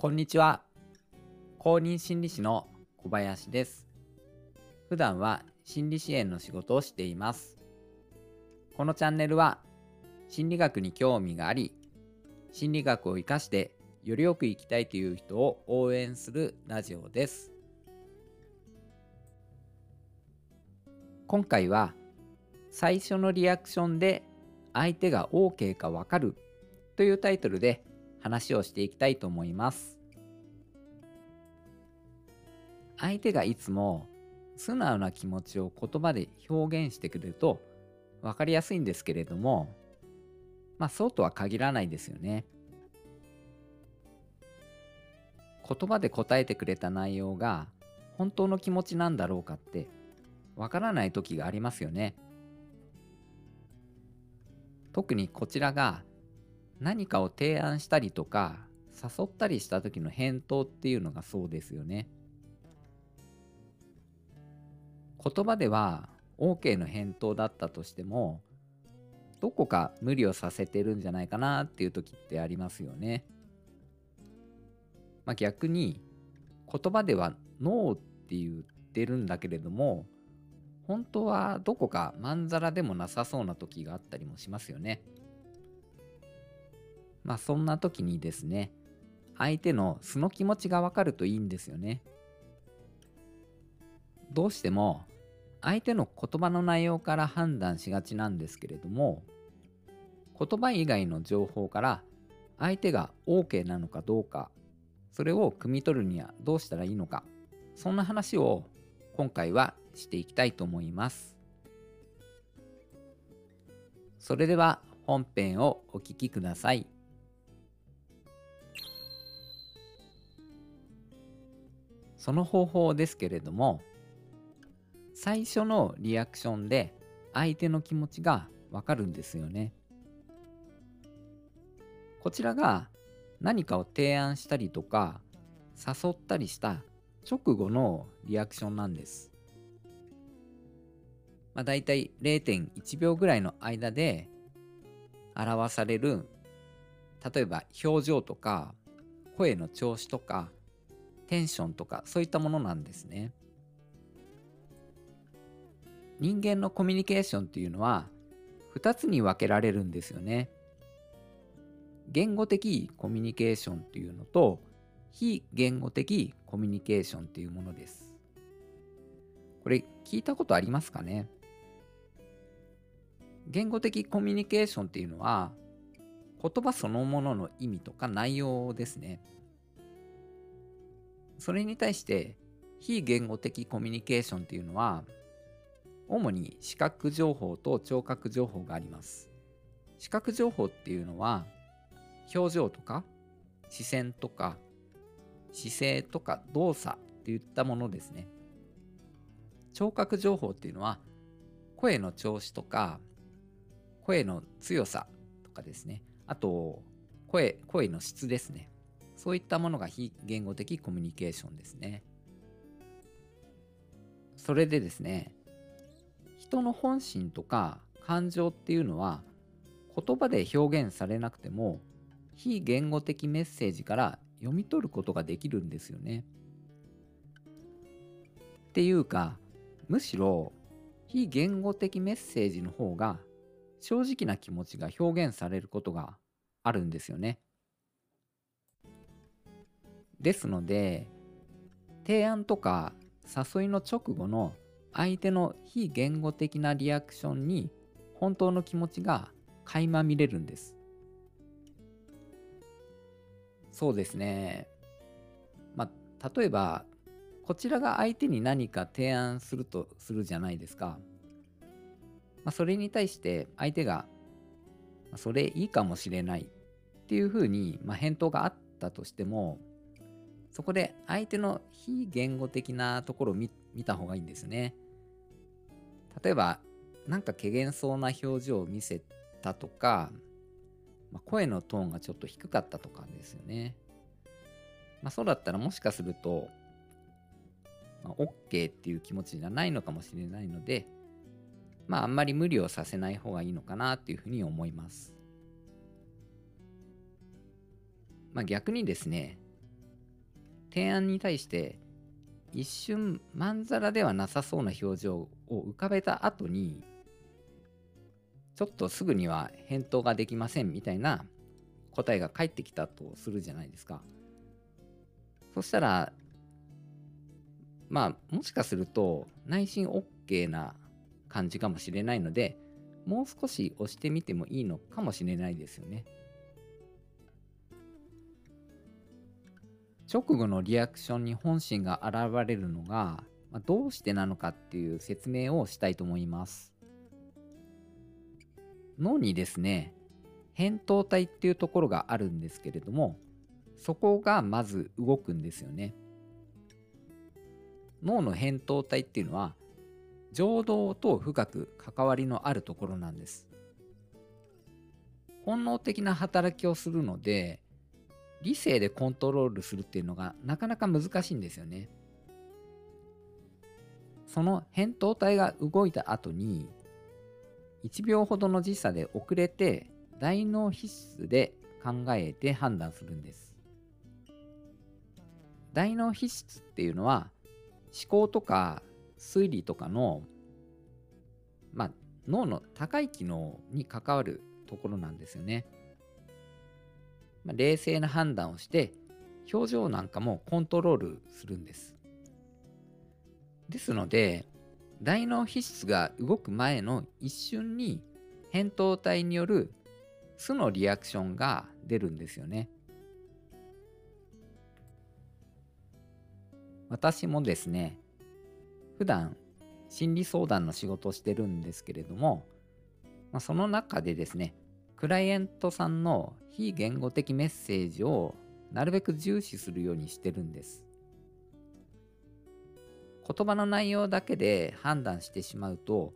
こんにちは。公認心理師の小林です。普段は心理支援の仕事をしています。このチャンネルは心理学に興味があり、心理学を活かしてよりよく生きたいという人を応援するラジオです。今回は最初のリアクションで相手が OK かわかるというタイトルで話をしていきたいと思います。相手がいつも素直な気持ちを言葉で表現してくれると分かりやすいんですけれども、まあそうとは限らないですよね。言葉で答えてくれた内容が本当の気持ちなんだろうかってわからない時がありますよね。特にこちらが何かを提案したりとか誘ったりした時の返答っていうのがそうですよね。言葉では OK の返答だったとしてもどこか無理をさせてるんじゃないかなっていう時ってありますよね。まあ、逆に言葉ではノーって言ってるんだけれども本当はどこかまんざらでもなさそうな時があったりもしますよね。まあそんな時にですね、相手の素の気持ちがわかるといいんですよね。どうしても相手の言葉の内容から判断しがちなんですけれども、言葉以外の情報から相手が OK なのかどうか、それを汲み取るにはどうしたらいいのか、そんな話を今回はしていきたいと思います。それでは本編をお聴きください。その方法ですけれども、最初のリアクションで相手の気持ちがわかるんですよね。こちらが何かを提案したりとか誘ったりした直後のリアクションなんです。まあ、大体0.1秒ぐらいの間で表される例えば表情とか声の調子とかテンションとかそういったものなんですね。人間のコミュニケーションっていうのは2つに分けられるんですよね。言語的コミュニケーションっていうのと非言語的コミュニケーションっていうものです。これ聞いたことありますかね？言語的コミュニケーションっていうのは言葉そのものの意味とか内容ですね。それに対して非言語的コミュニケーションっていうのは主に視覚情報と聴覚情報があります。視覚情報っていうのは表情とか視線とか姿勢とか動作っていったものですね。聴覚情報っていうのは声の調子とか声の強さとかですね。あと声、声の質ですね。そういったものが非言語的コミュニケーションですね。それでですね、人の本心とか感情っていうのは言葉で表現されなくても非言語的メッセージから読み取ることができるんですよね。っていうかむしろ非言語的メッセージの方が正直な気持ちが表現されることがあるんですよね。ですので提案とか誘いの直後の相手の非言語的なリアクションに本当の気持ちが垣間見れるんです。そうですね。まあ、例えばこちらが相手に何か提案するとするじゃないですか。まあ、それに対して相手が、それいいかもしれないっていうふうに、まあ、返答があったとしてもそこで相手の非言語的なところを見た方がいいんですね。例えば、なんか怪げそうな表情を見せたとか、まあ、声のトーンがちょっと低かったとかですよね。まあ、そうだったらもしかすると、まあ、OK っていう気持ちじゃないのかもしれないので、まあ、あんまり無理をさせない方がいいのかなっていうふうに思います。まあ、逆にですね、提案に対して一瞬まんざらではなさそうな表情を浮かべた後にちょっとすぐには返答ができませんみたいな答えが返ってきたとするじゃないですか。そしたらまあもしかすると内心 OK な感じかもしれないのでもう少し押してみてもいいのかもしれないですよね。直後のリアクションに本心が現れるのが、まあ、どうしてなのかっていう説明をしたいと思います。脳にですね、扁桃体っていうところがあるんですけれども、そこがまず動くんですよね。脳の扁桃体っていうのは、情動と深く関わりのあるところなんです。本能的な働きをするので、理性でコントロールするっていうのがなかなか難しいんですよね。その扁桃体が動いた後に1秒ほどの時差で遅れて大脳皮質で考えて判断するんです。大脳皮質っていうのは思考とか推理とかの、まあ、脳の高い機能に関わるところなんですよね。まあ、冷静な判断をして表情なんかもコントロールするんです。ですので大脳皮質が動く前の一瞬に扁桃体による素のリアクションが出るんですよね。私もですね普段心理相談の仕事をしてるんですけれども、まあ、その中でですねクライアントさんの非言語的メッセージをなるべく重視するようにしてるんです。言葉の内容だけで判断してしまうと、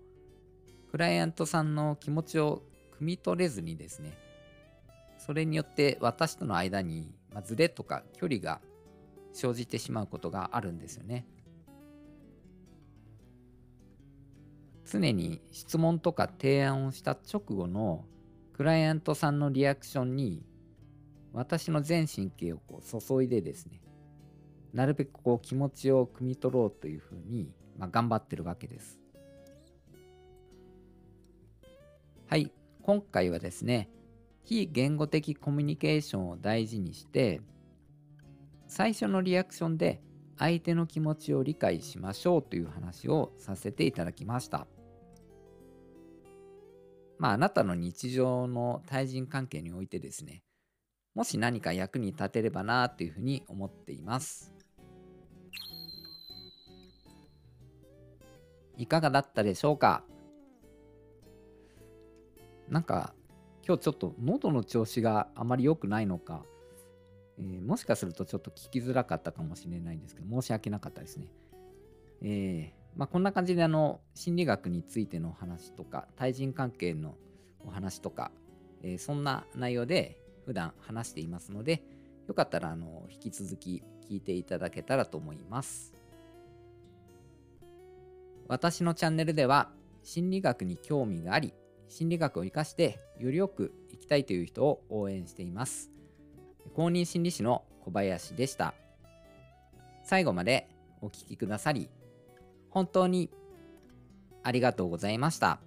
クライアントさんの気持ちを汲み取れずにですね、それによって私との間にズレとか距離が生じてしまうことがあるんですよね。常に質問とか提案をした直後のクライアントさんのリアクションに私の全神経をこう注いでですねなるべくこう気持ちを汲み取ろうというふうに、まあ、頑張ってるわけですはい今回はですね非言語的コミュニケーションを大事にして最初のリアクションで相手の気持ちを理解しましょうという話をさせていただきました。まあ、あなたの日常の対人関係においてですね、もし何か役に立てればなというふうに思っています。いかがだったでしょうか？なんか今日ちょっと喉の調子があまり良くないのか、えー、もしかするとちょっと聞きづらかったかもしれないんですけど申し訳なかったですね。えーまあ、こんな感じであの心理学についての話とか対人関係のお話とか、えー、そんな内容で普段話していますのでよかったらあの引き続き聞いていただけたらと思います。私のチャンネルでは心理学に興味があり心理学を生かしてよりよく生きたいという人を応援しています。公認心理師の小林でした。最後までお聴きくださり本当にありがとうございました。